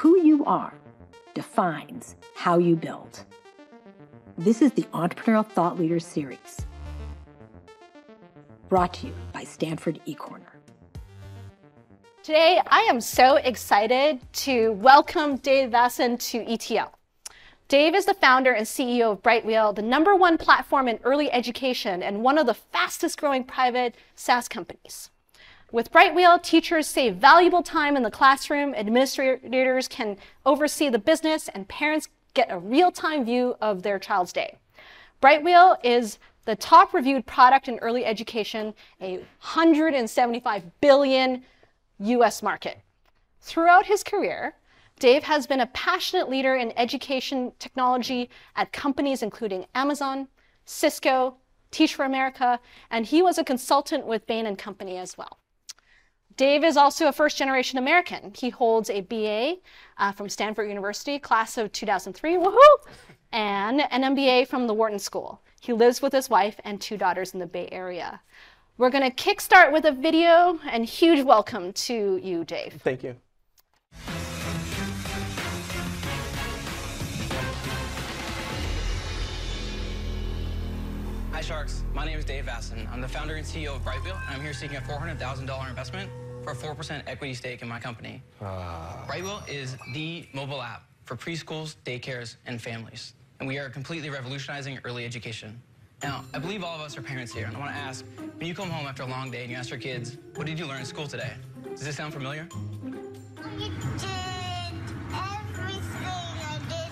Who you are defines how you build. This is the Entrepreneurial Thought Leaders Series, brought to you by Stanford eCorner. Today, I am so excited to welcome Dave Vasen to ETL. Dave is the founder and CEO of Brightwheel, the number one platform in early education and one of the fastest growing private SaaS companies. With Brightwheel, teachers save valuable time in the classroom, administrators can oversee the business, and parents get a real time view of their child's day. Brightwheel is the top reviewed product in early education, a 175 billion US market. Throughout his career, Dave has been a passionate leader in education technology at companies including Amazon, Cisco, Teach for America, and he was a consultant with Bain and Company as well. Dave is also a first generation American. He holds a BA uh, from Stanford University, class of 2003, woohoo, and an MBA from the Wharton School. He lives with his wife and two daughters in the Bay Area. We're going to kickstart with a video and huge welcome to you, Dave. Thank you. Hi Sharks, my name is Dave Vasen. I'm the founder and CEO of Brightwheel, and I'm here seeking a $400,000 investment for a 4% equity stake in my company. Uh. Brightwheel is the mobile app for preschools, daycares, and families. And we are completely revolutionizing early education. Now, I believe all of us are parents here, and I want to ask, when you come home after a long day and you ask your kids, what did you learn in school today? Does this sound familiar? You did everything I did.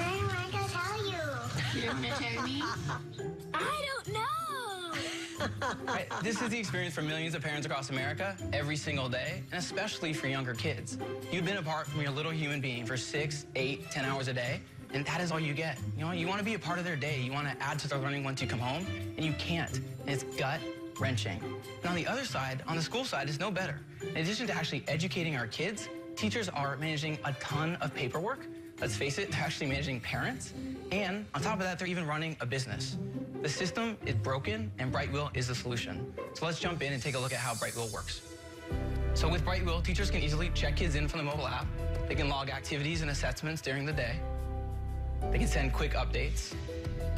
And I'm going to tell you. You're going to tell me? I don't know. This is the experience for millions of parents across America every single day, and especially for younger kids. You've been apart from your little human being for six, eight, ten hours a day, and that is all you get. You know, you want to be a part of their day. You want to add to their learning once you come home, and you can't. And it's gut wrenching. And on the other side, on the school side, it's no better. In addition to actually educating our kids, teachers are managing a ton of paperwork. Let's face it, they're actually managing parents. And on top of that, they're even running a business. The system is broken, and Brightwheel is the solution. So let's jump in and take a look at how Brightwheel works. So with Brightwheel, teachers can easily check kids in from the mobile app. They can log activities and assessments during the day. They can send quick updates.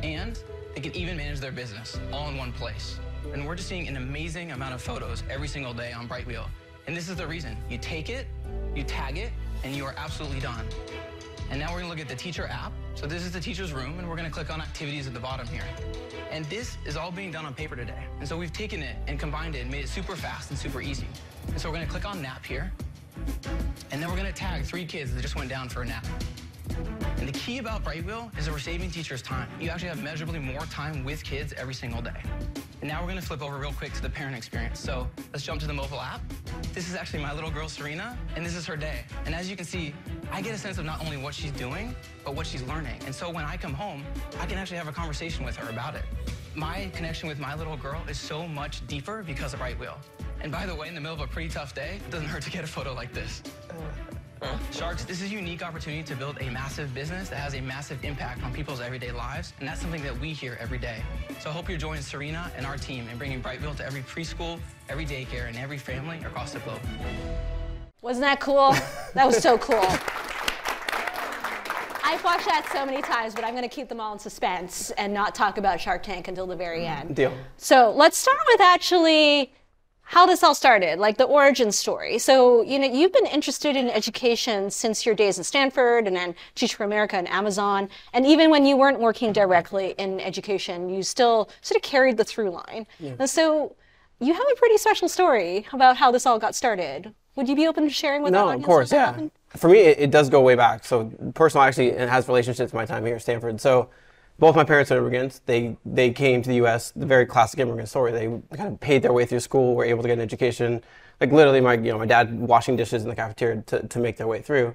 And they can even manage their business all in one place. And we're just seeing an amazing amount of photos every single day on Brightwheel. And this is the reason. You take it, you tag it, and you are absolutely done. And now we're gonna look at the teacher app. So this is the teacher's room, and we're gonna click on activities at the bottom here. And this is all being done on paper today. And so we've taken it and combined it and made it super fast and super easy. And so we're gonna click on nap here. And then we're gonna tag three kids that just went down for a nap. And the key about Brightwheel is that we're saving teachers time. You actually have measurably more time with kids every single day. And now we're gonna flip over real quick to the parent experience. So let's jump to the mobile app. This is actually my little girl, Serena, and this is her day. And as you can see, I get a sense of not only what she's doing, but what she's learning. And so when I come home, I can actually have a conversation with her about it. My connection with my little girl is so much deeper because of Brightwheel. And by the way, in the middle of a pretty tough day, it doesn't hurt to get a photo like this. Sharks, this is a unique opportunity to build a massive business that has a massive impact on people's everyday lives, and that's something that we hear every day. So I hope you're joining Serena and our team in bringing Brightwheel to every preschool, every daycare, and every family across the globe. Wasn't that cool? that was so cool. I've watched that so many times, but I'm going to keep them all in suspense and not talk about Shark Tank until the very mm. end. Deal. So let's start with actually how this all started, like the origin story. So, you know, you've been interested in education since your days at Stanford and then Teach for America and Amazon. And even when you weren't working directly in education, you still sort of carried the through line. Yeah. And so you have a pretty special story about how this all got started. Would you be open to sharing with no? No, of course, yeah. Happened? For me, it, it, does go way back. So personal actually it has relationships to my time here at Stanford. So both my parents are immigrants. They they came to the U.S. The very classic immigrant story. They kind of paid their way through school, were able to get an education. Like literally, my you know my dad washing dishes in the cafeteria to, to make their way through.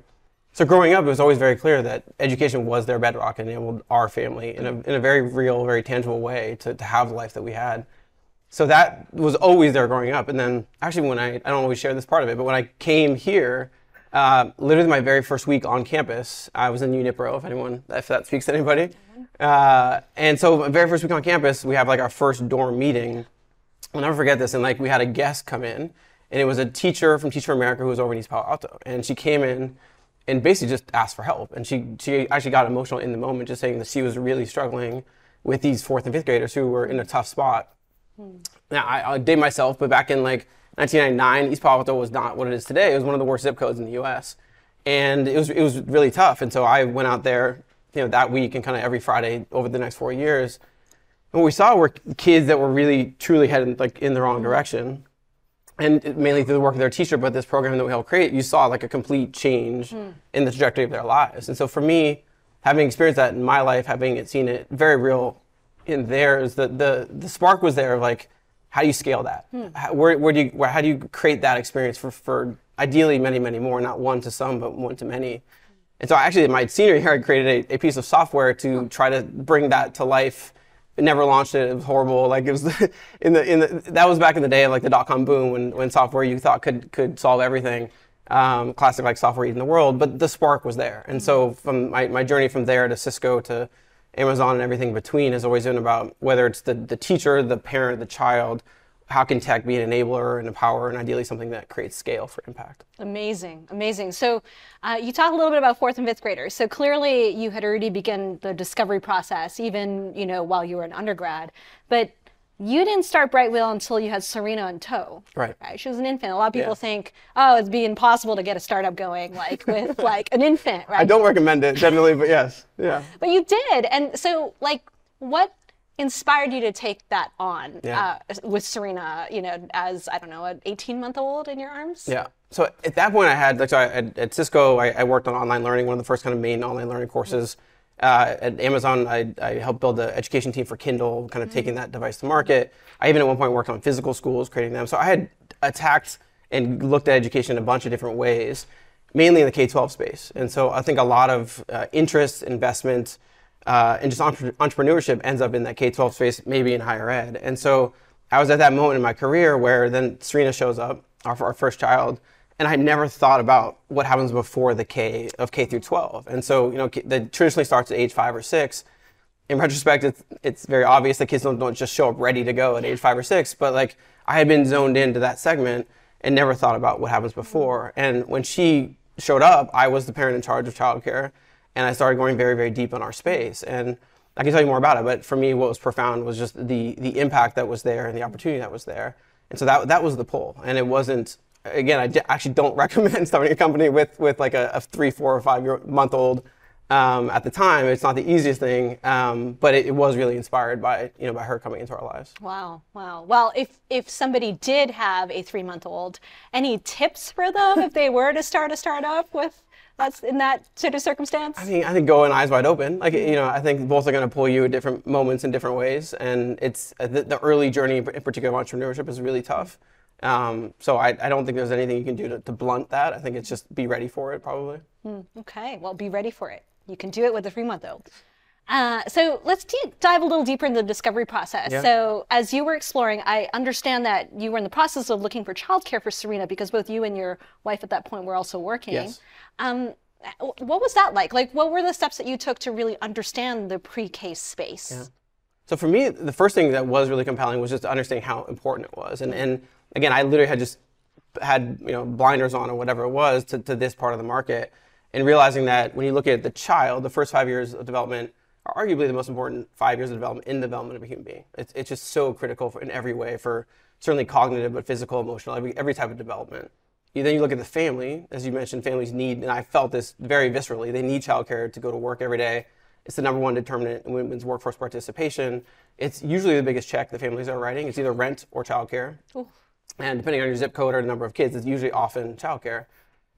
So growing up, it was always very clear that education was their bedrock and enabled our family in a, in a very real, very tangible way to, to have the life that we had. So that was always there growing up. And then actually, when I I don't always share this part of it, but when I came here, uh, literally my very first week on campus, I was in Unipro. If anyone, if that speaks to anybody. Uh, and so, my very first week on campus, we have like our first dorm meeting. I'll never forget this. And like, we had a guest come in, and it was a teacher from Teach for America who was over in East Palo Alto. And she came in, and basically just asked for help. And she she actually got emotional in the moment, just saying that she was really struggling with these fourth and fifth graders who were in a tough spot. Now I, I date myself, but back in like 1999, East Palo Alto was not what it is today. It was one of the worst zip codes in the U.S. and it was it was really tough. And so I went out there, you know, that week and kind of every Friday over the next four years. And what we saw were kids that were really truly headed like in the wrong direction and mainly through the work of their teacher, but this program that we helped create, you saw like a complete change hmm. in the trajectory of their lives. And so for me, having experienced that in my life, having it, seen it very real in theirs, the, the, the spark was there of like, how do you scale that? Hmm. How, where, where do you, where, how do you create that experience for, for ideally many, many more, not one to some, but one to many? And so actually in my senior year, I created a, a piece of software to try to bring that to life it never launched it. It was horrible. Like it was in the in the that was back in the day of like the dot com boom when when software you thought could could solve everything. Um, classic like software eating the world, but the spark was there. And so from my, my journey from there to Cisco to Amazon and everything between has always been about whether it's the, the teacher, the parent, the child, how can tech be an enabler and a power and ideally something that creates scale for impact. Amazing, amazing. So, uh, you talk a little bit about fourth and fifth graders. So clearly, you had already begun the discovery process, even you know while you were an undergrad. But you didn't start Brightwheel until you had Serena in tow. Right. She was an infant. A lot of people Yeah. think, oh, it'd be impossible to get a startup going like with like an infant, right? I don't recommend it generally, but yes, yeah. But you did, and so like, what inspired you to take that on Yeah. uh, with Serena? You know, as I don't know, an 18 month old in your arms. Yeah. So at that point, I had like so I, at, at Cisco, I, I worked on online learning, one of the first kind of main online learning courses. Uh, at Amazon, I, I helped build the education team for Kindle, kind of taking that device to market. I even at one point worked on physical schools, creating them. So I had attacked and looked at education in a bunch of different ways, mainly in the K-12 space. And so I think a lot of uh, interest, investment, uh, and just entre- entrepreneurship ends up in that K-12 space, maybe in higher ed. And so I was at that moment in my career where then Serena shows up, our, our first child, and I never thought about what happens before the K of K through 12. And so, you know, K- that traditionally starts at age five or six. In retrospect, it's, it's very obvious that kids don't, don't just show up ready to go at age five or six, but like I had been zoned into that segment and never thought about what happens before. And when she showed up, I was the parent in charge of childcare, and I started going very, very deep on our space. And I can tell you more about it, but for me, what was profound was just the the impact that was there and the opportunity that was there. And so that that was the pull, and it wasn't. Again, I actually don't recommend starting a company with with like a, a three, four, or five year month old. Um, at the time, it's not the easiest thing, um, but it, it was really inspired by you know by her coming into our lives. Wow, wow. Well, if if somebody did have a three month old, any tips for them if they were to start a startup with that's in that sort of circumstance? I think I think go in eyes wide open. Like you know, I think both are going to pull you at different moments in different ways, and it's uh, the, the early journey, in particular of entrepreneurship, is really tough. Um, so I, I don't think there's anything you can do to, to blunt that. I think it's just be ready for it, probably. Okay, well, be ready for it. You can do it with a free month old. Uh, so let's d- dive a little deeper into the discovery process. Yeah. So, as you were exploring, I understand that you were in the process of looking for childcare for Serena because both you and your wife at that point were also working. Yes. Um, what was that like? Like, what were the steps that you took to really understand the pre K space? So for me, the first thing that was really compelling was just understanding how important it was. And, and again, I literally had just had you know blinders on or whatever it was to, to this part of the market, and realizing that when you look at the child, the first five years of development arguably the most important five years of development in the development of a human being. It's, it's just so critical for, in every way for certainly cognitive, but physical, emotional, every, every type of development. You, then you look at the family, as you mentioned, families need, and I felt this very viscerally, they need childcare to go to work every day. It's the number one determinant in women's workforce participation. It's usually the biggest check that families are writing. It's either rent or childcare. And depending on your zip code or the number of kids, it's usually often childcare.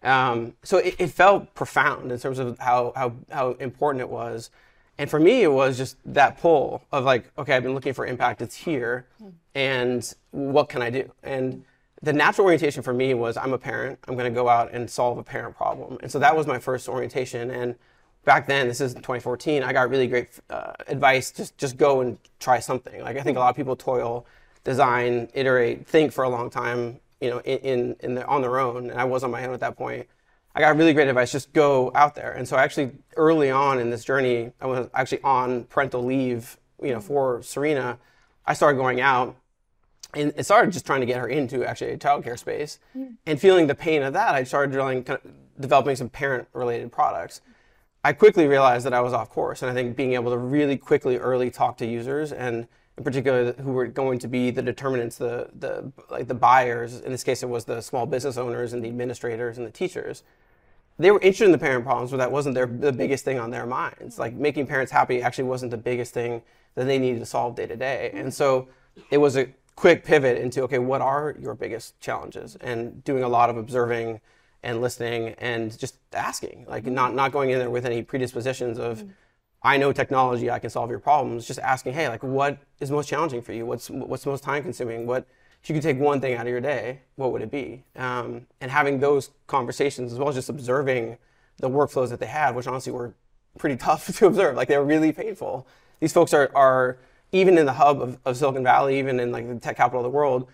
Um, so it, it felt profound in terms of how, how, how important it was. And for me, it was just that pull of like, okay, I've been looking for impact. It's here. And what can I do? And the natural orientation for me was I'm a parent. I'm going to go out and solve a parent problem. And so that was my first orientation. And back then, this is 2014, I got really great uh, advice. Just, just go and try something. Like I think a lot of people toil, design, iterate, think for a long time, you know, in, in, in the, on their own. And I was on my own at that point. I got really great advice. Just go out there. And so I actually, early on in this journey, I was actually on parental leave, you know, for Serena. I started going out and it started just trying to get her into actually a childcare space hmm. and feeling the pain of that. I started drilling, kind of developing some parent related products. I quickly realized that I was off course, and I think being able to really quickly, early talk to users, and in particular who were going to be the determinants, the the like the buyers. In this case, it was the small business owners and the administrators and the teachers. They were interested in the parent problems, but that wasn't their the biggest thing on their minds. Like mm-hmm. making parents happy actually wasn't the biggest thing that they needed to solve day to day. Mm-hmm. And so it was a quick pivot into okay, what are your biggest challenges? And doing a lot of observing and listening and just asking, like mm-hmm. not not going in there with any predispositions of I know technology, I can solve your problems. Just asking, hey, like what is most challenging for you? What's what's most time consuming? What if you could take one thing out of your day, what would it be? Um, and having those conversations as well as just observing the workflows that they had, which honestly were pretty tough to observe. Like they were really painful. These folks are are even in the hub of, of Silicon Valley, even in like the tech capital of the world,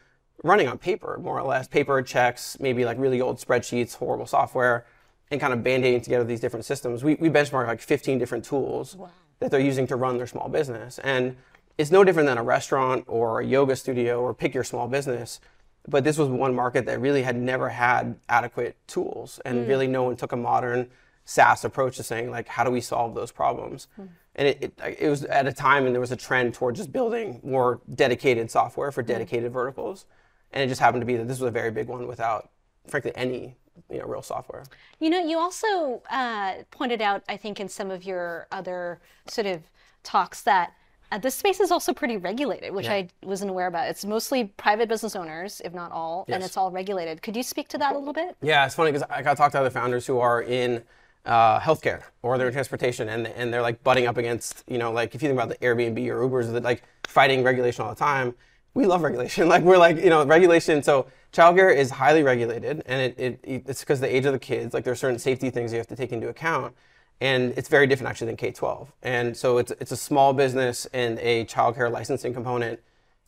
running on paper, more or less. Paper checks, maybe like really old spreadsheets, horrible software, and kind of band-aiding together these different systems. We, we benchmark like 15 different tools that they're using to run their small business. And it's no different than a restaurant or a yoga studio or pick your small business. But this was one market that really had never had adequate tools, and hmm. really no one took a modern SaaS approach to saying like, how do we solve those problems? Hmm. And it, it, it was at a time and there was a trend toward just building more dedicated software for hmm. dedicated verticals, and it just happened to be that this was a very big one without, frankly, any you know real software. You know, you also uh, pointed out, I think, in some of your other sort of talks that uh, this space is also pretty regulated, which I wasn't aware about. It's mostly private business owners, if not all, and it's all regulated. Could you speak to that a little bit? Yeah, it's funny because I got to talk to other founders who are in uh, healthcare or they're in transportation, and and they're like butting up against you know like if you think about the Airbnb or Ubers, that like fighting regulation all the time. We love regulation. Like we're like you know regulation. So childcare is highly regulated, and it, it, it it's because the age of the kids. Like there are certain safety things you have to take into account. And it's very different actually than K-12. And so it's, it's a small business and a childcare licensing component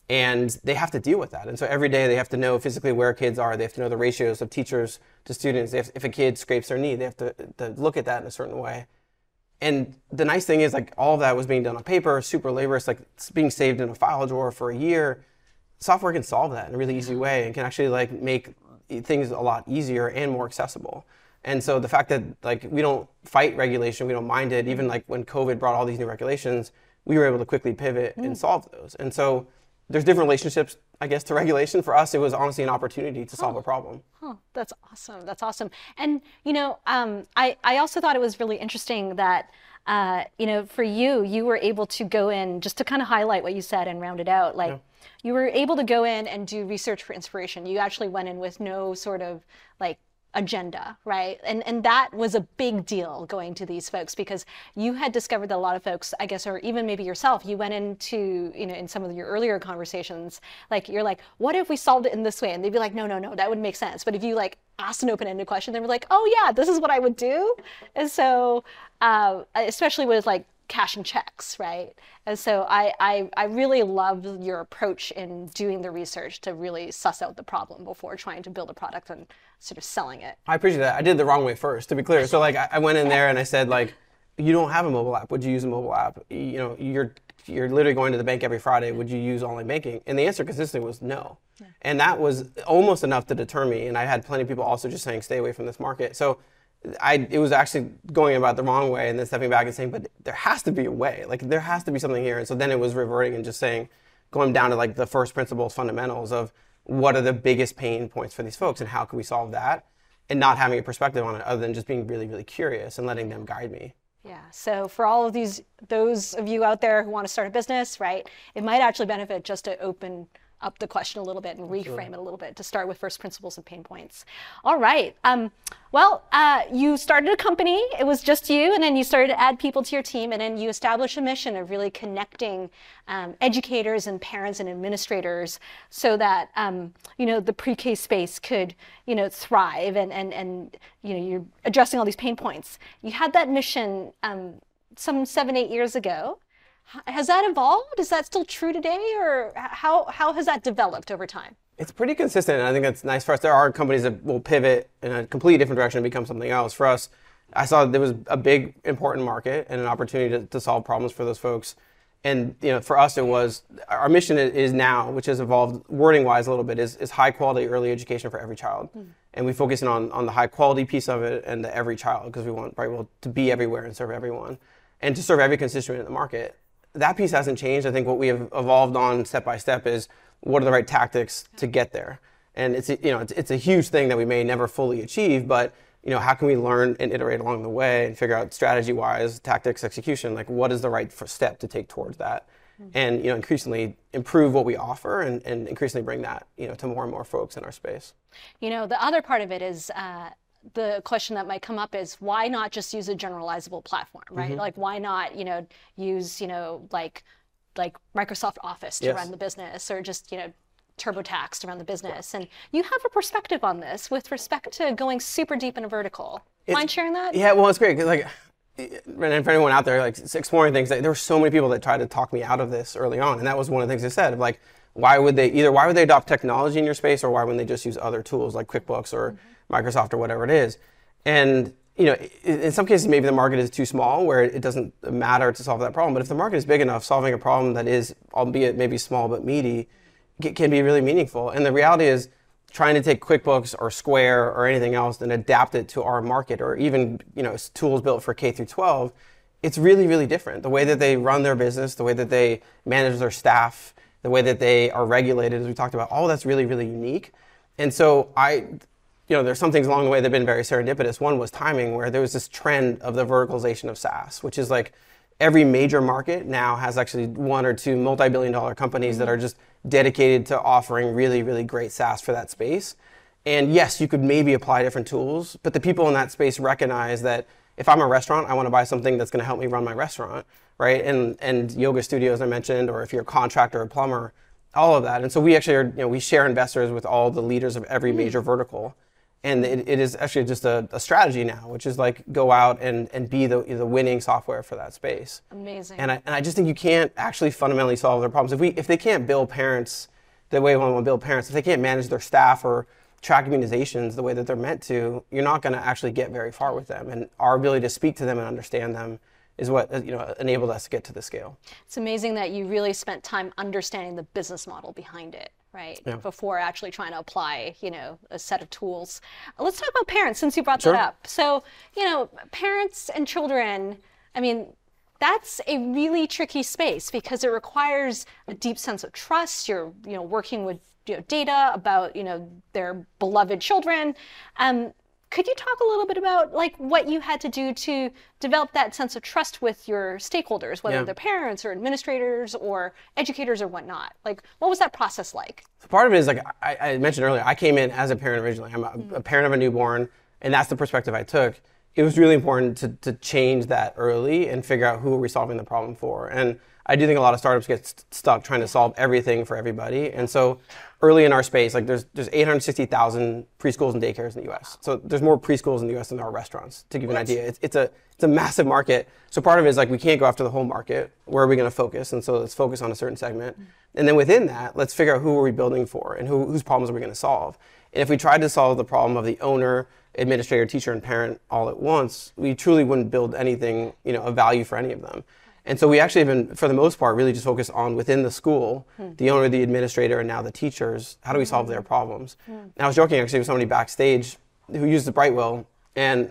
and they have to deal with that. And so every day they have to know physically where kids are. They have to know the ratios of teachers to students. Have, if a kid scrapes their knee, they have to, to look at that in a certain way. And the nice thing is, like all of that was being done on paper, super laborious, like it's being saved in a file drawer for a year. Software can solve that in a really easy way and can actually like make things a lot easier and more accessible. And so the fact that like we don't fight regulation, we don't mind it. Even like when COVID brought all these new regulations, we were able to quickly pivot and solve those. And so there's different relationships, I guess, to regulation. For us, it was honestly an opportunity to solve a problem. Oh, that's awesome. That's awesome. And you know, um, I I also thought it was really interesting that uh, you know for you you were able to go in just to kind of highlight what you said and round it out. Like you were able to go in and do research for inspiration. You actually went in with no sort of like agenda, right? And and that was a big deal going to these folks because you had discovered that a lot of folks, I guess, or even maybe yourself, you went into, you know, in some of your earlier conversations, like you're like, what if we solved it in this way? And they'd be like, no, no, no, that would make sense. But if you like asked an open-ended question, they were like, oh yeah, this is what I would do. And so, uh, especially with like cashing checks, right? And so I, I, I really love your approach in doing the research to really suss out the problem before trying to build a product and sort of selling it. I appreciate that. I did it the wrong way first, to be clear. So like I, I went in there and I said like, you don't have a mobile app. Would you use a mobile app? You know, you're you're literally going to the bank every Friday. Would you use online banking? And the answer consistently was no. And that was almost enough to deter me. And I had plenty of people also just saying, stay away from this market. So I it was actually going about the wrong way and then stepping back and saying, but there has to be a way. Like there has to be something here. And so then it was reverting and just saying, going down to like the first principles, fundamentals of what are the biggest pain points for these folks and how can we solve that? And not having a perspective on it other than just being really, really curious and letting them guide me. Yeah. So for all of these, those of you out there who want to start a business, right, it might actually benefit just to open up the question a little bit and reframe it a little bit to start with first principles and pain points. All right. Um, well, uh, you started a company. It was just you, and then you started to add people to your team, and then you established a mission of really connecting um, educators and parents and administrators so that um, you know the pre-K space could you know thrive and and and you know you're addressing all these pain points. You had that mission um, some seven eight years ago. Has that evolved? Is that still true today, or how how has that developed over time? It's pretty consistent, and I think that's nice for us. There are companies that will pivot in a completely different direction and become something else. For us, I saw that there was a big, important market and an opportunity to, to solve problems for those folks. And you know, for us, it was our mission is now, which has evolved wording-wise a little bit, is, is high-quality early education for every child. Hmm. and we focus in on, on the high quality piece of it and the every child because we want Brightwheel to be everywhere and serve everyone and to serve every constituent in the market. That piece hasn't changed. I think what we have evolved on step by step is what are the right tactics to get there. And it's a, you know it's, it's a huge thing that we may never fully achieve, but you know how can we learn and iterate along the way and figure out strategy wise, tactics, execution, like what is the right step to take towards that, and you know increasingly improve what we offer and, and increasingly bring that you know to more and more folks in our space. You know, the other part of it is uh, the question that might come up is why not just use a generalizable platform, right? Mm-hmm. Like why not, you know, use, you know, like like Microsoft Office to Yes. run the business or just, you know, TurboTax to run the business. And you have a perspective on this with respect to going super deep in a vertical. Mind sharing that? Yeah, well, it's great 'cause, like, and for anyone out there like exploring things, like, there were so many people that tried to talk me out of this early on, and that was one of the things they said. Of like, why would they either why would they adopt technology in your space, or why wouldn't they just use other tools like QuickBooks or Microsoft or whatever it is? And you know, in some cases, maybe the market is too small where it doesn't matter to solve that problem. But if the market is big enough, solving a problem that is, albeit maybe small but meaty, can be really meaningful. And the reality is, trying to take QuickBooks or Square or anything else and adapt it to our market, or even you know tools built for K through 12, it's really really different. The way that they run their business, the way that they manage their staff, the way that they are regulated, as we talked about, all that's really really unique. And so I you know, there's some things along the way that have been very serendipitous. One was timing, where there was this trend of the verticalization of SaaS, which is like every major market now has actually one or two multi-billion dollar companies that are mm-hmm. just dedicated to offering really, really great SaaS for that space. And yes, you could maybe apply different tools, but the people in that space recognize that if I'm a restaurant, I want to buy something that's going to help me run my restaurant, right? And and yoga studios I mentioned, or if you're a contractor or a plumber, all of that. And so we actually are, you know, we share investors with all the leaders of every mm-hmm. major vertical and it, it is actually just a, a strategy now, which is like go out and, and be the, the winning software for that space. Amazing. And I, and I just think you can't actually fundamentally solve their problems if we if they can't bill parents the way we want to bill parents, if they can't manage their staff or track immunizations the way that they're meant to, you're not going to actually get very far with them. And our ability to speak to them and understand them is what you know enabled us to get to the scale. It's amazing that you really spent time understanding the business model behind it, right? Before actually trying to apply, you know, a set of tools. Let's talk about parents since you brought Sure. that up. So, you know, parents and children, I mean, that's a really tricky space because it requires a deep sense of trust. You're, you know, working with you know, data about, you know, their beloved children. Um, could you talk a little bit about like what you had to do to develop that sense of trust with your stakeholders, whether Yeah. they're parents or administrators or educators or whatnot? Like, what was that process like? So part of it is like I, I mentioned earlier, I came in as a parent originally. I'm a, mm. a parent of a newborn, and that's the perspective I took. It was really important to, to change that early and figure out who are we solving the problem for. And I do think a lot of startups get st- stuck trying to solve everything for everybody. And so early in our space, like there's there's 860,000 preschools and daycares in the U.S. So there's more preschools in the U.S. than there are restaurants. To give you an idea, it's, it's a it's a massive market. So part of it is like we can't go after the whole market. Where are we going to focus? And so let's focus on a certain segment. And then within that, let's figure out who are we building for and who, whose problems are we going to solve. And if we tried to solve the problem of the owner, administrator, teacher, and parent all at once, we truly wouldn't build anything, you know, of value for any of them. And so we actually have been, for the most part, really just focused on within the school, hmm. the owner, the administrator, and now the teachers. How do we solve their hmm. problems? Hmm. And I was joking actually with somebody backstage who used the Brightwheel, and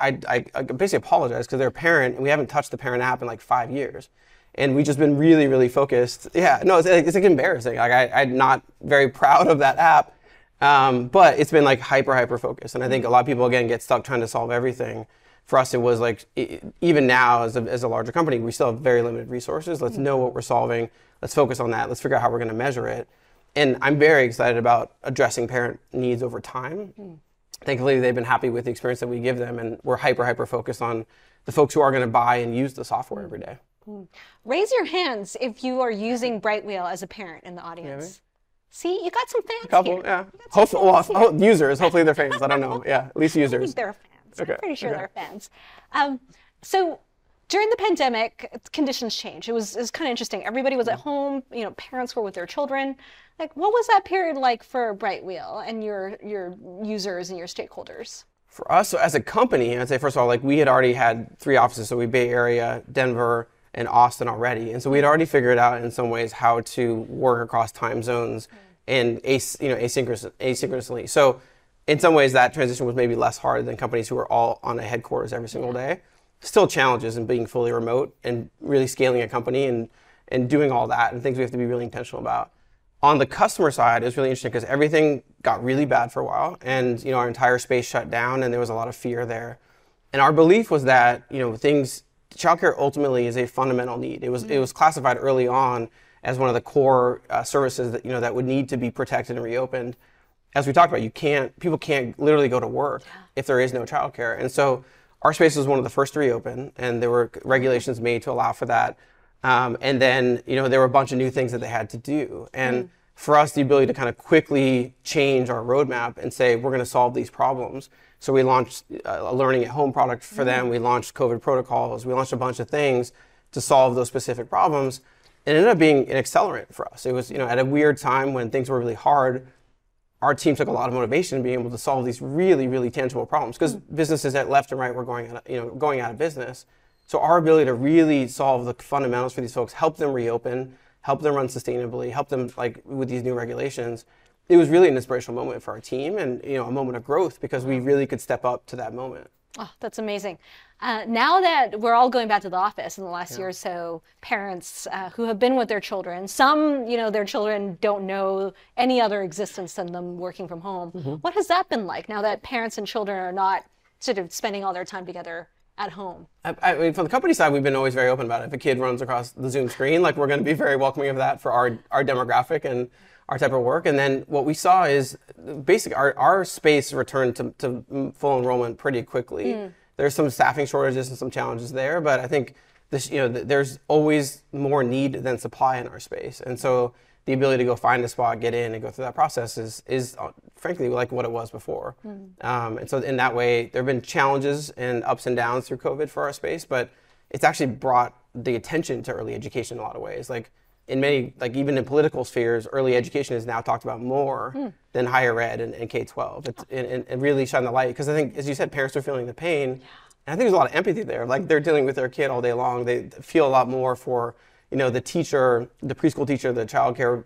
I, I, I basically apologized because they're a parent and we haven't touched the parent app in like five years. And we've just been really, really focused. Yeah, no, it's, it's like embarrassing. Like I, I'm not very proud of that app, um, but it's been like hyper, hyper focused. And I think a lot of people again get stuck trying to solve everything. For us, it was like e- even now as a, as a larger company, we still have very limited resources. Let's know what we're solving. Let's focus on that. Let's figure out how we're going to measure it. And I'm very excited about addressing parent needs over time. Hmm. Thankfully, they've been happy with the experience that we give them, and we're hyper, hyper focused on the folks who are going to buy and use the software every day. Hmm. Hmm. Raise your hands if you are using Brightwheel as a parent in the audience. See, you got some fans A Couple, here. yeah. You got some Hopefully, well, here. users. Hopefully, they're fans. I don't know. Yeah, at least users. they're fans. Okay, I'm pretty sure okay. they're fans. Um, so during the pandemic, conditions changed. It was it was kind of interesting. Everybody was at mm-hmm. home. You know, parents were with their children. Like, what was that period like for Brightwheel and your your users and your stakeholders? For us, so as a company, I'd say first of all, like we had already had three offices, so we Bay Area, Denver, and Austin already, and so we had mm-hmm. already figured out in some ways how to work across time zones mm. and as, you know asynchronous, asynchronously. So in some ways that transition was maybe less hard than companies who are all on a headquarters every single day. Still challenges in being fully remote and really scaling a company and and doing all that and things we have to be really intentional about. On the customer side, it was really interesting because everything got really bad for a while, and you know our entire space shut down, and there was a lot of fear there. And our belief was that you know things, childcare ultimately is a fundamental need. It was it was classified early on as one of the core uh, services that you know that would need to be protected and reopened. As we talked about, you can't people can't literally go to work if there is no childcare, and so our space was one of the first to reopen, and there were regulations made to allow for that. Um, and then, you know, there were a bunch of new things that they had to do. And for us, the ability to kind of quickly change our roadmap and say, we're going to solve these problems. So we launched uh, a learning at home product for them. We launched COVID protocols. We launched a bunch of things to solve those specific problems. It ended up being an accelerant for us. It was, you know, at a weird time when things were really hard, our team took a lot of motivation in being able to solve these really, really tangible problems because mm. businesses at left and right were going, out, of- you know, going out of business. So our ability to really solve the fundamentals for these folks, help them reopen, help them run sustainably, help them like with these new regulations, it was really an inspirational moment for our team and you know a moment of growth because we mm. really could step up to that moment. Oh, that's amazing. Uh, now that we're all going back to the office in the last year or so, parents uh, who have been with their children, some, you know, their children don't know any other existence than them working from home. What has that been like now that parents and children are not sort of spending all their time together at home? I, I mean, from the company side, we've been always very open about it. If a kid runs across the Zoom screen, like we're going to be very welcoming of that for our our demographic and our type of work. And then what we saw is basically our, our space returned to, to full enrollment pretty quickly. There's some staffing shortages and some challenges there, but I think this, you know, th- there's always more need than supply in our space, and so the ability to go find a spot, get in, and go through that process is is uh, frankly like what it was before. Um, and so in that way, there have been challenges and ups and downs through COVID for our space, but it's actually brought the attention to early education in a lot of ways. Like in many, like even in political spheres, early education is now talked about more hmm. than higher ed and, and K-12. It's, oh. and, and, really shine the light because I think, as you said, parents are feeling the pain. And I think there's a lot of empathy there. Like they're dealing with their kid all day long. They feel a lot more for, you know, the teacher, the preschool teacher, the childcare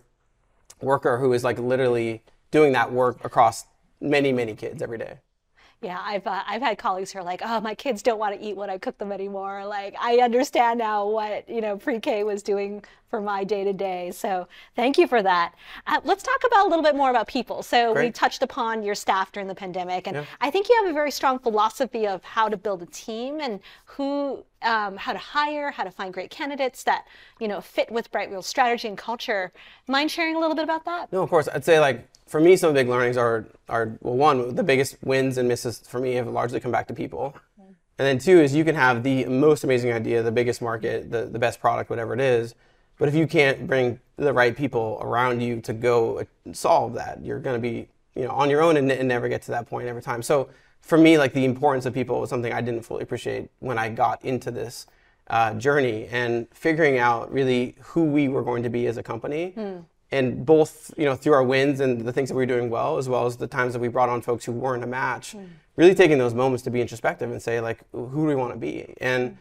worker who is like literally doing that work across many, many kids every day. Yeah, I've uh, I've had colleagues who are like, "Oh, my kids don't want to eat when I cook them anymore." Like, I understand now what you know pre-K was doing for my day to day. So, thank you for that. Uh, let's talk about a little bit more about people. So, we touched upon your staff during the pandemic, and Yeah. I think you have a very strong philosophy of how to build a team and who, um, how to hire, how to find great candidates that you know fit with Brightwheel's strategy and culture. Mind sharing a little bit about that? No, of course. I'd say like for me, some of the big learnings are are well, one, the biggest wins and misses for me have largely come back to people, and then two is you can have the most amazing idea, the biggest market, the the best product, whatever it is, but if you can't bring the right people around you to go uh, solve that, you're going to be you know on your own and, and never get to that point every time. So for me, like the importance of people was something I didn't fully appreciate when I got into this uh, journey and figuring out really who we were going to be as a company and both you know through our wins and the things that we were doing well as well as the times that we brought on folks who weren't a match mm. really taking those moments to be introspective and say like who do we want to be? And mm.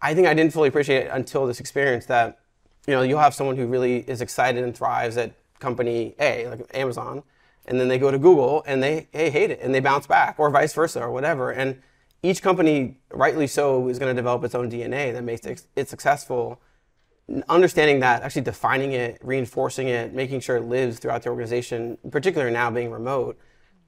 i think i didn't fully appreciate it until this experience that you know you'll have someone who really is excited and thrives at company a like amazon and then they go to google and they, they hate it and they bounce back or vice versa or whatever. And each company rightly so is going to develop its own dna that makes it successful understanding that, actually defining it, reinforcing it, making sure it lives throughout the organization, particularly now being remote,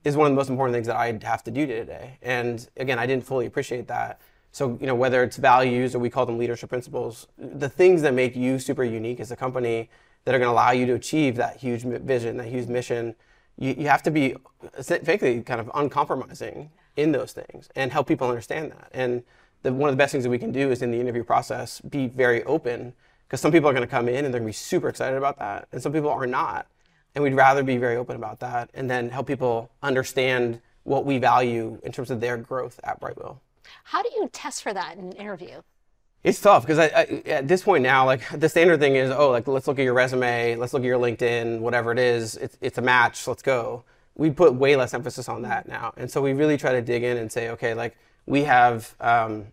is one of the most important things that I have to do today. And again, I didn't fully appreciate that. So, you know, whether it's values or we call them leadership principles, the things that make you super unique as a company that are going to allow you to achieve that huge vision, that huge mission, you, you have to be, frankly, kind of uncompromising in those things and help people understand that. And the, one of the best things that we can do is in the interview process, be very open because some people are going to come in and they're going to be super excited about that, and some people are not. And we'd rather be very open about that and then help people understand what we value in terms of their growth at Brightwheel. How do you test for that in an interview? It's tough because I, I, at this point now, like the standard thing is, oh, like let's look at your resume, let's look at your LinkedIn, whatever it is, it's, it's a match, let's go. We put way less emphasis on that now, and so we really try to dig in and say, okay, like we have um,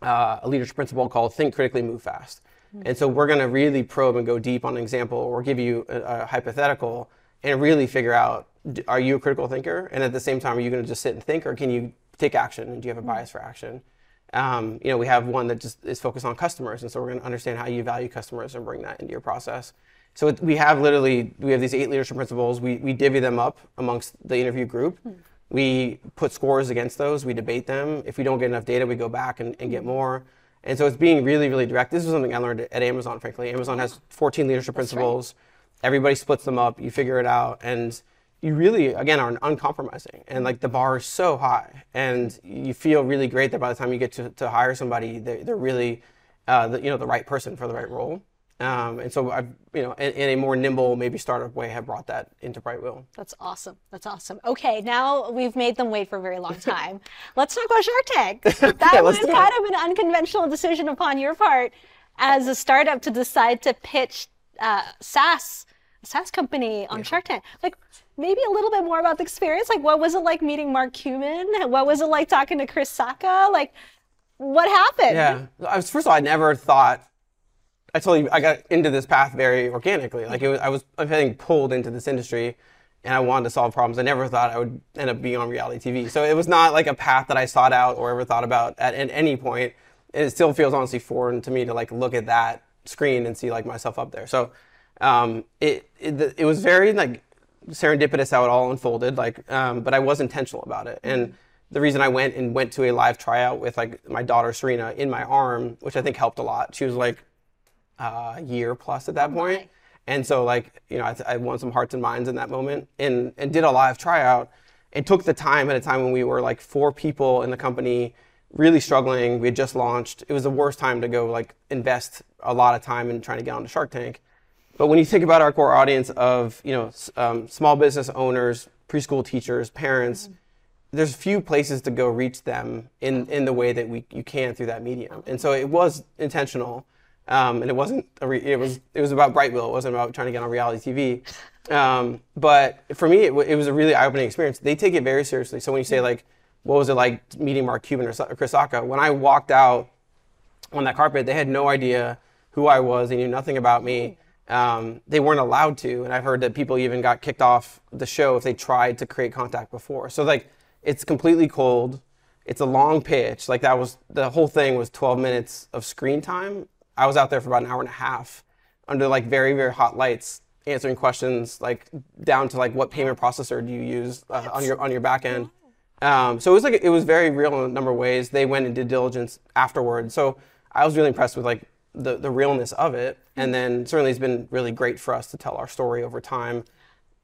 uh, a leadership principle called think critically, move fast. And so we're going to really probe and go deep on an example or give you a, a hypothetical and really figure out are you a critical thinker? And at the same time are you going to just sit and think or can you take action? And do you have a mm-hmm. bias for action? Um, you know we have one that just is focused on customers. And so we're going to understand how you value customers and bring that into your process. So it, we have literally we have these eight leadership principles. We, we divvy them up amongst the interview group. Hmm. We put scores against those. We debate them. If we don't get enough data we go back and, and get hmm. more and so it's being really really direct. This is something i learned at amazon frankly. Amazon has 14 leadership principles. Everybody splits them up. You figure it out. And you really again are uncompromising. And like the bar is so high. And you feel really great that by the time you get to, to hire somebody they're, they're really uh, the, you know the right person for the right role um, and so i've you know in, in a more nimble maybe startup way have brought that into brightwheel That's awesome. That's awesome. Okay, now we've made them wait for a very long time. let's talk about Shark Tank. That was let's it. kind of an unconventional decision upon your part as a startup to decide to pitch uh, SaaS, a SaaS company on Shark Tank. Like, maybe a little bit more about the experience. Like, what was it like meeting Mark Cuban? What was it like talking to Chris Sacca? Like, what happened? Yeah. Was, first of all, I never thought. I told you I got into this path very organically. Like was, I was getting pulled into this industry, and I wanted to solve problems. I never thought I would end up being on reality TV. So it was not like a path that I sought out or ever thought about at, at any point. And it still feels honestly foreign to me to like look at that screen and see like myself up there. So um, it, it it was very like serendipitous how it all unfolded. Like, um, but I was intentional about it. And the reason I went and went to a live tryout with like my daughter Serena in my arm, which I think helped a lot. She was like uh, year plus at that point. And so like, you know, I, I won some hearts and minds in that moment and, and did a live tryout and took the time at a time when we were like four people in the company really struggling. We had just launched. It was the worst time to go like invest a lot of time in trying to get onto Shark Tank. But when you think about our core audience of you know um, small business owners, preschool teachers, parents, there's few places to go reach them in in the way that we you can through that medium. And so it was intentional, um, and it wasn't it was it was about Brightwheel. It wasn't about trying to get on reality TV. Um, but for me, it, it was a really eye opening experience. They take it very seriously. So when you say like, what was it like meeting Mark Cuban or Sa- Chris Sacca? When I walked out on that carpet, they had no idea who I was. They knew nothing about me. Um, they weren't allowed to, and I've heard that people even got kicked off the show if they tried to create contact before. So like, it's completely cold. It's a long pitch. Like that was the whole thing was 12 minutes of screen time. I was out there for about an hour and a half under like very very hot lights, answering questions like down to like what payment processor do you use uh, on your on your back end. Um, so it was like it was very real in a number of ways. They went and did diligence afterwards. So I was really impressed with like the the realness of it. And then certainly it's been really great for us to tell our story over time,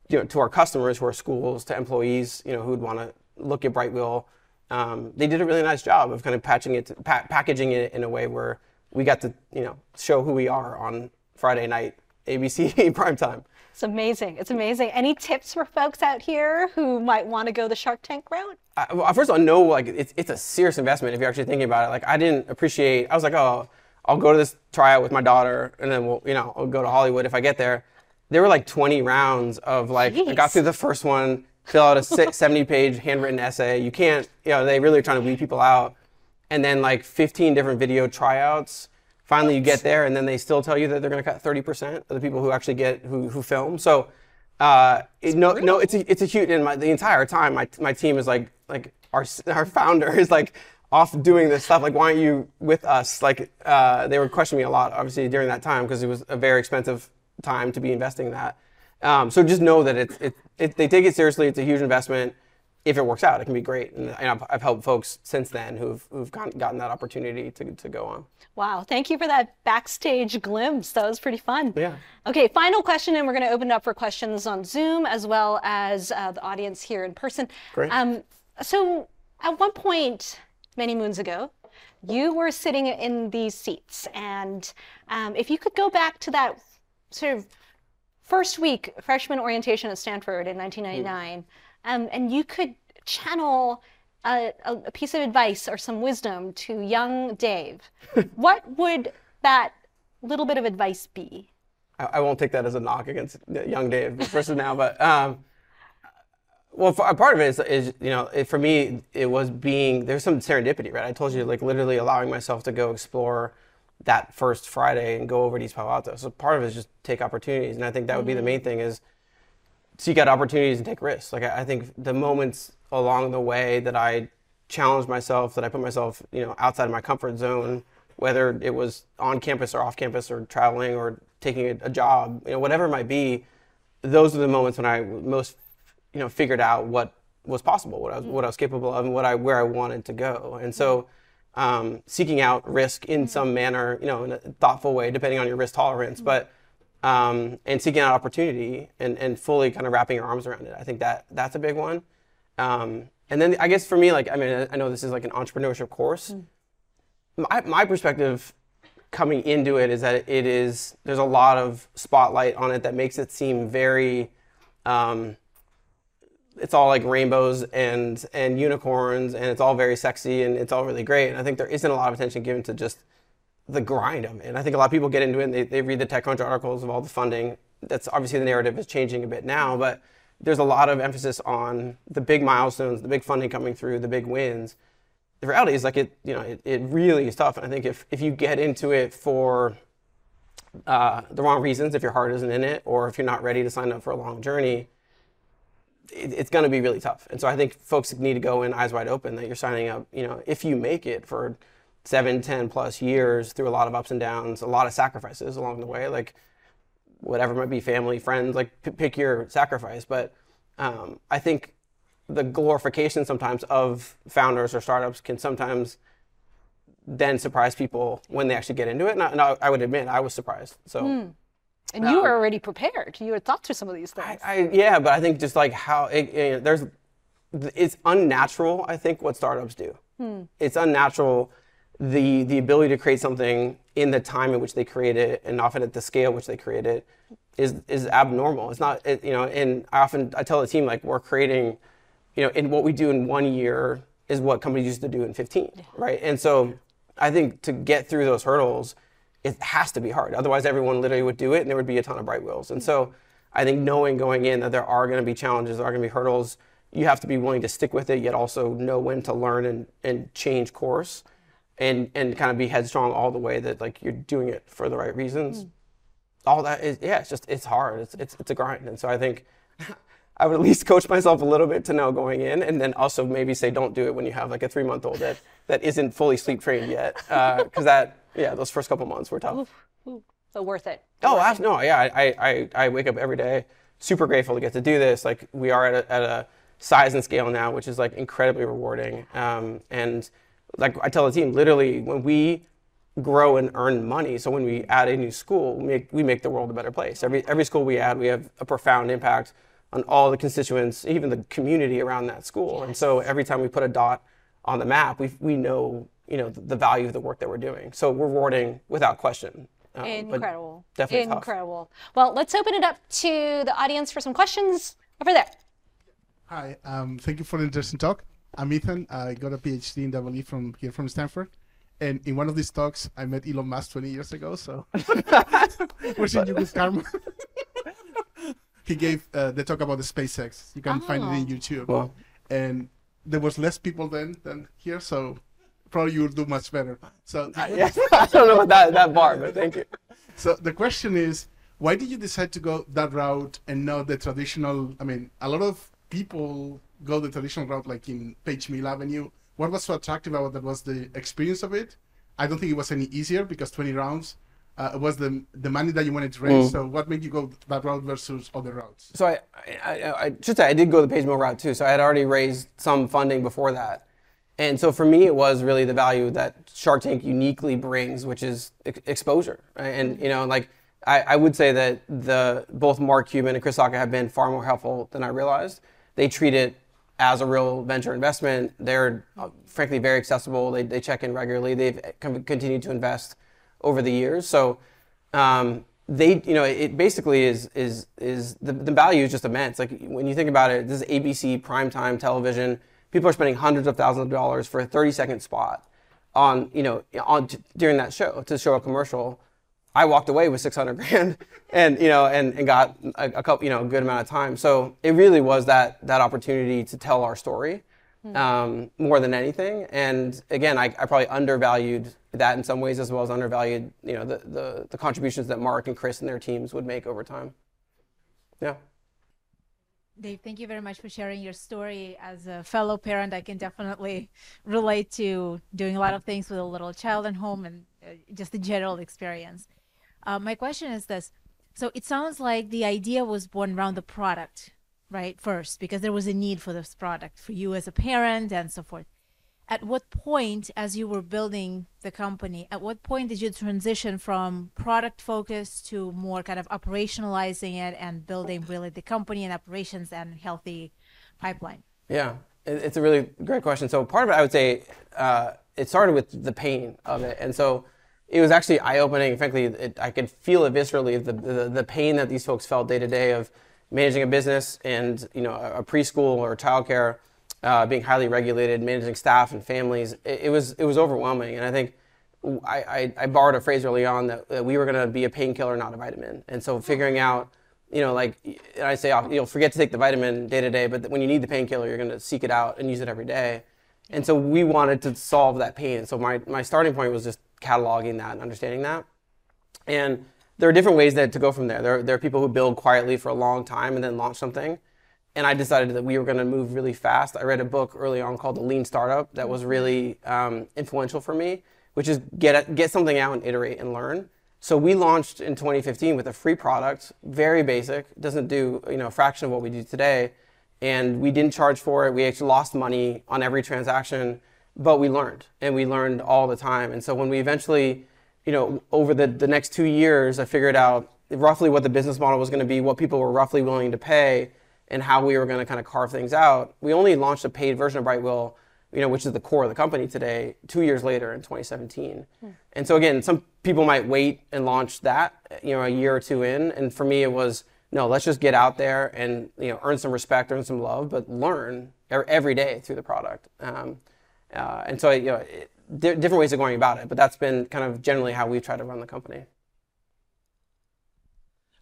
you know, to our customers who are schools, to employees, you know, who'd want to look at Brightwheel. Um, they did a really nice job of kind of patching it, pa- packaging it in a way where we got to, you know, show who we are on Friday night ABC primetime. It's amazing. It's amazing. Any tips for folks out here who might want to go the Shark Tank route? I, well, first of all, no, like it's, it's a serious investment if you're actually thinking about it. Like I didn't appreciate. I was like, oh, I'll go to this tryout with my daughter, and then we'll, you know, I'll go to Hollywood if I get there. There were like 20 rounds of like I got through the first one, fill out a 70-page handwritten essay. You can't, you know, they really are trying to weed people out, and then like 15 different video tryouts. Finally, you get there, and then they still tell you that they're going to cut 30% of the people who actually get who who film. So uh, it, no, no, it's a, it's a huge. And my, the entire time, my my team is like like our our founder is like off doing this stuff. Like, why aren't you with us? Like, uh, they were questioning me a lot, obviously during that time because it was a very expensive time to be investing in that. Um, so just know that it's it, it they take it seriously. It's a huge investment. If it works out, it can be great. And, and I've, I've helped folks since then who've who've gotten, gotten that opportunity to to go on. Wow, thank you for that backstage glimpse. That was pretty fun. Yeah. Okay, final question, and we're going to open it up for questions on Zoom as well as uh, the audience here in person. Great. Um, so, at one point, many moons ago, you were sitting in these seats, and um, if you could go back to that sort of first week freshman orientation at Stanford in 1999, um, and you could channel a, a, piece of advice or some wisdom to young Dave, what would that little bit of advice be? I, I won't take that as a knock against young Dave versus now, but um, well, for, a part of it is, is you know, it, for me, it was being there's some serendipity, right? I told you, like literally allowing myself to go explore that first Friday and go over to East Palo Alto. So part of it is just take opportunities, and I think that would be the main thing is seek out opportunities and take risks. Like I, I think the moments along the way that I challenged myself, that I put myself, you know, outside of my comfort zone, whether it was on campus or off campus or traveling or taking a, a job, you know, whatever it might be, those are the moments when I most, you know, figured out what was possible, what I was, mm. what I was capable of, and what I where I wanted to go. And so, mm. um, seeking out risk in mm. some manner, you know, in a thoughtful way, depending on your risk tolerance, but um, and seeking out opportunity and, and fully kind of wrapping your arms around it. I think that that's a big one. Um, and then I guess for me, like I mean, I know this is like an entrepreneurship course. My my perspective coming into it is that it is there's a lot of spotlight on it that makes it seem very. Um, it's all like rainbows and and unicorns and it's all very sexy and it's all really great and I think there isn't a lot of attention given to just the grind of it. And I think a lot of people get into it and they, they read the TechCrunch articles of all the funding. That's obviously the narrative is changing a bit now, but there's a lot of emphasis on the big milestones, the big funding coming through, the big wins. The reality is like it, you know, it, it really is tough. And I think if, if you get into it for uh, the wrong reasons, if your heart isn't in it, or if you're not ready to sign up for a long journey, it, it's going to be really tough. And so I think folks need to go in eyes wide open that you're signing up, you know, if you make it for seven, ten plus years through a lot of ups and downs, a lot of sacrifices along the way, like whatever might be family, friends, like p- pick your sacrifice. But um, I think the glorification sometimes of founders or startups can sometimes then surprise people when they actually get into it. And I, and I I would admit I was surprised. So. Hmm. And you um, were already prepared. You had thought through some of these things. I, yeah, but I think just like how it, it- there's, it's unnatural. I think what startups do. Hmm. It's unnatural the the ability to create something in the time in which they create it, and often at the scale which they create it, is is abnormal. It's not, it, you know. And I often I tell the team like we're creating, you know, in what we do in one year is what companies used to do in 15, right? And so I think to get through those hurdles, it has to be hard. Otherwise, everyone literally would do it, and there would be a ton of Brightwheels. And so, I think knowing going in that there are going to be challenges, there are going to be hurdles, you have to be willing to stick with it, yet also know when to learn and, and change course, and and kind of be headstrong all the way that like you're doing it for the right reasons. All that is yeah, it's just it's hard. It's it's it's a grind, and so I think. I would at least coach myself a little bit to know going in, and then also maybe say don't do it when you have like a three month old that that isn't fully sleep trained yet, because that yeah those first couple months were tough. So worth it. Oh, abs- no, yeah. I, I, I wake up every day super grateful to get to do this. Like we are at a, at a size and scale now, which is like incredibly rewarding. Um, and like I tell the team, literally when we grow and earn money, so when we add a new school, we make, we make the world a better place. Every, every school we add, we have a profound impact on all the constituents, even the community around that school. And so every time we put a dot on the map, we, we know, you know, the, the value of the work that we're doing. So rewarding without question. Um, Incredible. definitely tough. Incredible. Well, let's open it up to the audience for some questions over there. Hi, um, thank you for the interesting talk. I'm Ethan. I got a PhD in double E from here from Stanford. And in one of these talks, I met Elon Musk 20 years ago. So, wishing you good karma. he gave uh, the talk about the SpaceX. You can find it in YouTube. Wow. And there was less people then than here, so probably you'll do much better. So, Yeah, I don't know about that, that bar, but thank you. so the question is, why did you decide to go that route and not the traditional? I mean, a lot of people go the traditional route, like in Page Mill Avenue. What was so attractive about that was the experience of it. I don't think it was any easier because 20 rounds uh, was the the money that you wanted to raise. So what made you go that route versus other routes? So I, I, I, I should say I did go the Page Mill route too. So I had already raised some funding before that, and so for me it was really the value that Shark Tank uniquely brings, which is ex- exposure. And you know, like I, I would say that the both Mark Cuban and Chris Sacca have been far more helpful than I realized. They treat it as a real venture investment. They're uh, frankly very accessible. They, they check in regularly. They've con- continued to invest over the years. So um, they, you know, it basically is is is the, the value is just immense. Like when you think about it, this is ABC primetime television. People are spending hundreds of thousands of dollars for a 30 second spot on, you know, on during that show to show a commercial. I walked away with 600 grand and, you know, and, and got a, a couple, you know, a good amount of time. So it really was that, that opportunity to tell our story um, more than anything. And again, I, I probably undervalued that in some ways as well as undervalued, you know, the, the, the contributions that Mark and Chris and their teams would make over time. Yeah. Dave, thank you very much for sharing your story. As a fellow parent, I can definitely relate to doing a lot of things with a little child at home and uh, just the general experience. Uh, my question is this. So it sounds like the idea was born around the product, right? First, because there was a need for this product for you as a parent and so forth. At what point, as you were building the company, at what point did you transition from product focus to more kind of operationalizing it and building really the company and operations and healthy pipeline? Yeah, it's a really great question. So part of it, I would say, uh, it started with the pain of it, and so it was actually eye-opening. Frankly, it, I could feel it viscerally the, the the pain that these folks felt day to day of managing a business and you know a, a preschool or childcare, uh, being highly regulated, managing staff and families. It, it was it was overwhelming, and I think. I, I, I borrowed a phrase early on that, that we were going to be a painkiller, not a vitamin. And so figuring out you know, like and I say, oh, you'll forget to take the vitamin day to day, but when you need the painkiller, you're going to seek it out and use it every day. And so we wanted to solve that pain. So my, my starting point was just cataloging that and understanding that. And there are different ways that to go from there. There, there are people who build quietly for a long time and then launch something. And I decided that we were going to move really fast. I read a book early on called The Lean Startup that was really um, influential for me, which is get get something out and iterate and learn. So we launched in 2015 with a free product, very basic, doesn't do you know a fraction of what we do today, and we didn't charge for it. We actually lost money on every transaction, but we learned, and we learned all the time. And so when we eventually, you know, over the, the next two years, I figured out roughly what the business model was going to be, what people were roughly willing to pay, and how we were going to kind of carve things out. We only launched a paid version of Brightwheel you know, which is the core of the company today, two years later in 2017. And so again, some people might wait and launch that, you know, a year or two in. And for me, it was no, let's just get out there and you know earn some respect, earn some love, but learn every day through the product. Um, uh, and so you know, it, di- different ways of going about it, but that's been kind of generally how we've tried to run the company.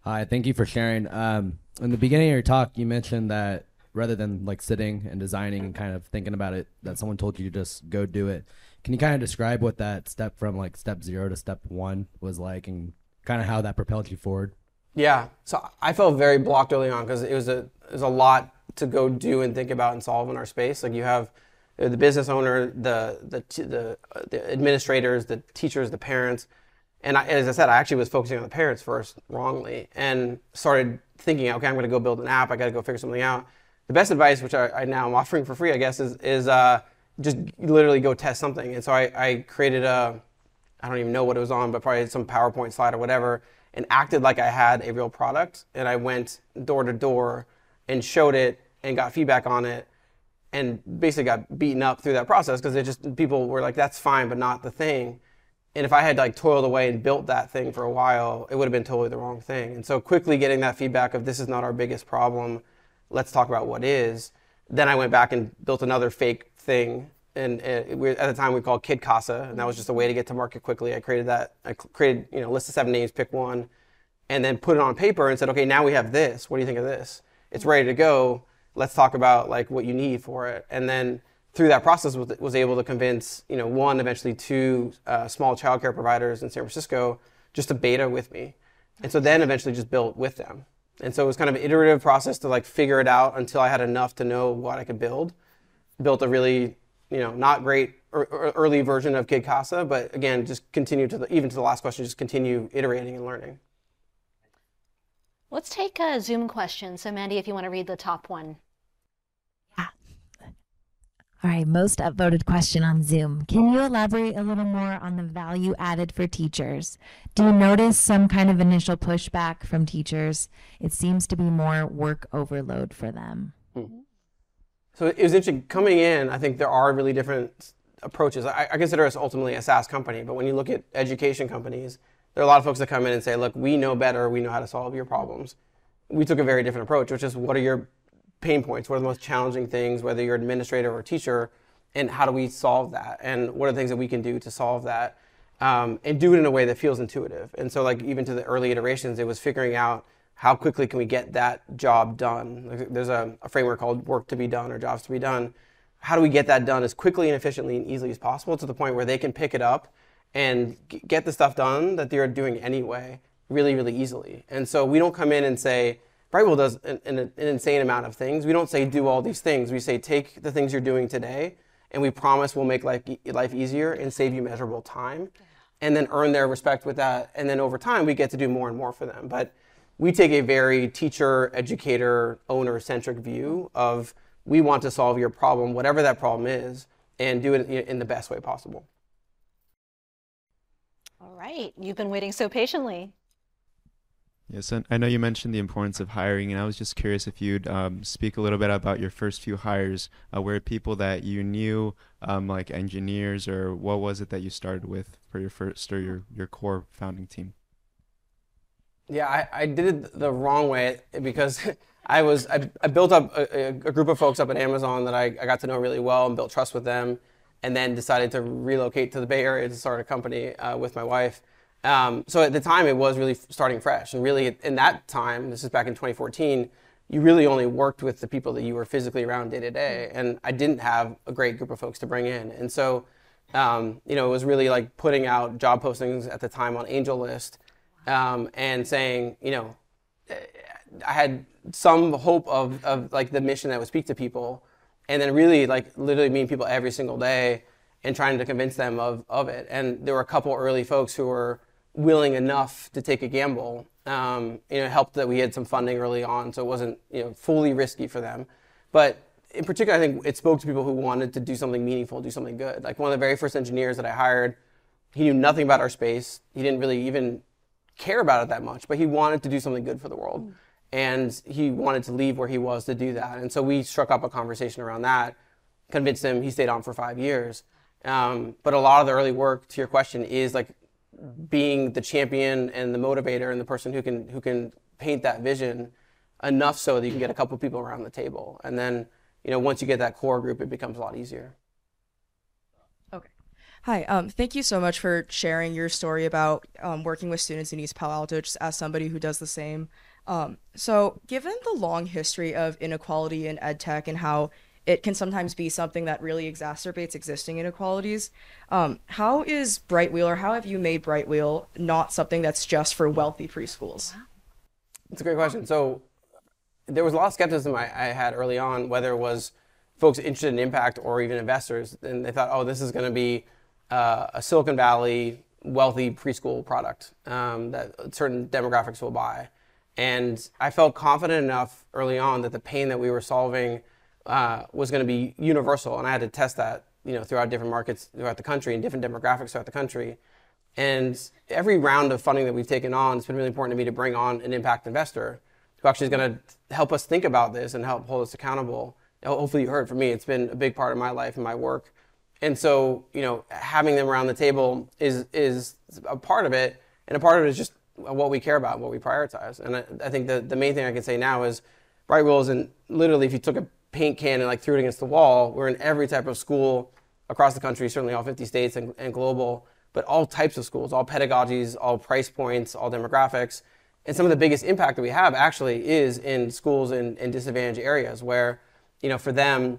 Hi, thank you for sharing. Um, in the beginning of your talk, you mentioned that rather than like sitting and designing and kind of thinking about it, that someone told you to just go do it. Can you kind of describe what that step from like step zero to step one was like, and kind of how that propelled you forward? Yeah, so I felt very blocked early on because it was a it was a lot to go do and think about and solve in our space. Like you have the business owner, the the the, uh, the administrators, the teachers, the parents, and I, as I said, I actually was focusing on the parents first wrongly, and started thinking, okay, I'm going to go build an app. I got to go figure something out. The best advice, which I, I now am offering for free, I guess, is is uh, just literally go test something. And so I, I created a I don't even know what it was on, but probably some PowerPoint slide or whatever, and acted like I had a real product. And I went door to door and showed it and got feedback on it and basically got beaten up through that process because it just people were like, that's fine, but not the thing. And if I had like toiled away and built that thing for a while, it would have been totally the wrong thing. And so quickly getting that feedback of this is not our biggest problem, let's talk about what is. Then I went back and built another fake thing and we, at the time we called Kid Casa, and that was just a way to get to market quickly. I created that. I created you know list of seven names, pick one, and then put it on paper and said, okay, now we have this. What do you think of this? It's ready to go. Let's talk about like what you need for it. And then through that process was, able to convince you know one, eventually two uh, small childcare providers in San Francisco just to beta with me, and so then eventually just built with them. And so it was kind of an iterative process to like figure it out until I had enough to know what I could build. Built a really you know, not great early version of Kid Casa, but again, just continue to the, even to the last question, just continue iterating and learning. Let's take a Zoom question. So, Mandy, if you want to read the top one. Yeah. All right, most upvoted question on Zoom. Can you elaborate a little more on the value added for teachers? Do you notice some kind of initial pushback from teachers? It seems to be more work overload for them. Hmm. So it was interesting coming in. I think there are really different approaches. I, I consider us ultimately a SaaS company, but when you look at education companies, there are a lot of folks that come in and say, "Look, we know better. We know how to solve your problems." We took a very different approach, which is, what are your pain points? What are the most challenging things, whether you're an administrator or a teacher, and how do we solve that? And what are the things that we can do to solve that? Um, and do it in a way that feels intuitive. And so, like even to the early iterations, it was figuring out how quickly can we get that job done. Like, There's a, a framework called work to be done or jobs to be done. How do we get that done as quickly and efficiently and easily as possible to the point where they can pick it up and g- get the stuff done that they're doing anyway really, really easily. And so we don't come in and say, Brightwheel does an, an, an insane amount of things. We don't say do all these things. We say take the things you're doing today, and we promise we'll make life, e- life easier and save you measurable time, and then earn their respect with that. And then over time, we get to do more and more for them. But we take a very teacher, educator, owner centric view of we want to solve your problem, whatever that problem is, and do it in the best way possible. All right, you've been waiting so patiently. Yes, and I know you mentioned the importance of hiring, and I was just curious if you'd um, speak a little bit about your first few hires. Uh, were people that you knew, um, like engineers, or what was it that you started with for your first or your, your core founding team? Yeah, I, I did it the wrong way because I was I, I built up a, a, group of folks up at Amazon that I, I got to know really well and built trust with them, and then decided to relocate to the Bay Area to start a company uh, with my wife. Um, so at the time, it was really starting fresh, and really in that time, this is back in 2014. You really only worked with the people that you were physically around day to day, and I didn't have a great group of folks to bring in, and so um, you know it was really like putting out job postings at the time on AngelList um, and saying, you know, I had some hope of, of like the mission that would speak to people, and then really like literally meeting people every single day and trying to convince them of, of it. And there were a couple early folks who were willing enough to take a gamble. Um, you know, it helped that we had some funding early on, so it wasn't you know fully risky for them. But in particular, I think it spoke to people who wanted to do something meaningful, do something good. Like one of the very first engineers that I hired, he knew nothing about our space. He didn't really even care about it that much, but he wanted to do something good for the world. Mm. And he wanted to leave where he was to do that. And so we struck up a conversation around that, convinced him, he stayed on for five years. Um, but a lot of the early work, to your question, is like being the champion and the motivator and the person who can who can paint that vision enough so that you can get a couple people around the table. And then, you know, once you get that core group, it becomes a lot easier. Okay. Hi, um, thank you so much for sharing your story about um, working with students in East Palo Alto, just as somebody who does the same. Um, so, given the long history of inequality in ed tech and how it can sometimes be something that really exacerbates existing inequalities, um, how is Brightwheel or how have you made Brightwheel not something that's just for wealthy preschools? It's a great question. So, there was a lot of skepticism I, I had early on, whether it was folks interested in impact or even investors, and they thought, oh, this is going to be uh, a Silicon Valley wealthy preschool product um, that certain demographics will buy. And I felt confident enough early on that the pain that we were solving uh, was going to be universal, and I had to test that, you know, throughout different markets throughout the country and different demographics throughout the country. And every round of funding that we've taken on, it's been really important to me to bring on an impact investor who actually is going to help us think about this and help hold us accountable. Hopefully, you heard from me. It's been a big part of my life and my work and so, you know, having them around the table is is a part of it, and a part of it is just what we care about, what we prioritize. And I, I think the, the main thing I can say now is Brightwheel isn't literally if you took a paint can and like threw it against the wall, we're in every type of school across the country, certainly all 50 states and, and global, but all types of schools, all pedagogies, all price points, all demographics. And some of the biggest impact that we have actually is in schools in, in disadvantaged areas where, you know, for them,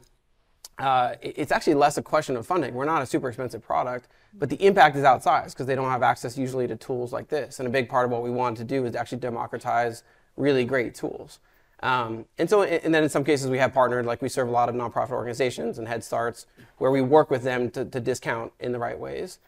uh, it's actually less a question of funding. We're not a super expensive product, but the impact is outsized because they don't have access usually to tools like this. And a big part of what we want to do is actually democratize really great tools. Um, and so, and then in some cases we have partnered, like we serve a lot of nonprofit organizations and Head Starts, where we work with them to, to discount in the right ways.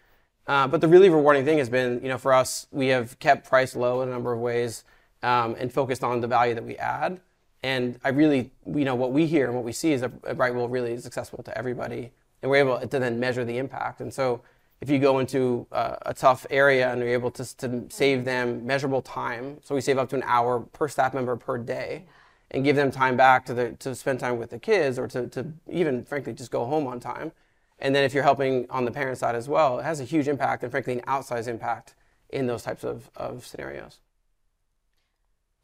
Uh, but the really rewarding thing has been, you know, for us, we have kept price low in a number of ways um, and focused on the value that we add. And I really, you know, what we hear and what we see is that Brightwheel really is accessible to everybody, and we're able to then measure the impact. And so, if you go into uh, a tough area and you're able to, to save them measurable time, so we save up to an hour per staff member per day, and give them time back to the, to spend time with the kids or to, to even frankly just go home on time. And then if you're helping on the parent side as well, it has a huge impact and frankly an outsized impact in those types of, of scenarios.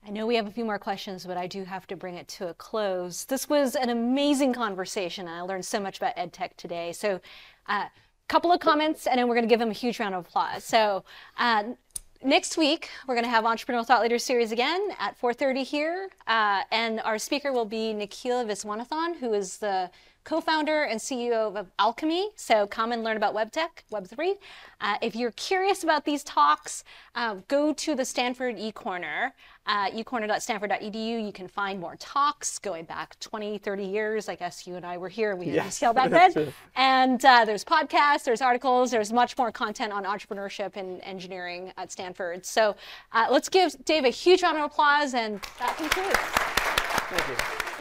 I know we have a few more questions, but I do have to bring it to a close. This was an amazing conversation. I learned so much about EdTech today. So, uh, couple of comments, and then we're going to give them a huge round of applause. So, uh, next week we're going to have Entrepreneurial Thought Leader Series again at 4:30 here, uh, and our speaker will be Nikhil Viswanathan, who is the co-founder and CEO of Alchemy. So come and learn about web tech, Web3. Uh, if you're curious about these talks, uh, go to the Stanford eCorner, uh, ecorner.stanford.edu. You can find more talks going back 20, 30 years. I guess you and I were here. We had Yes, UCL back then. And uh, there's podcasts, there's articles, there's much more content on entrepreneurship and engineering at Stanford. So uh, let's give Dave a huge round of applause, and that concludes. Thank you.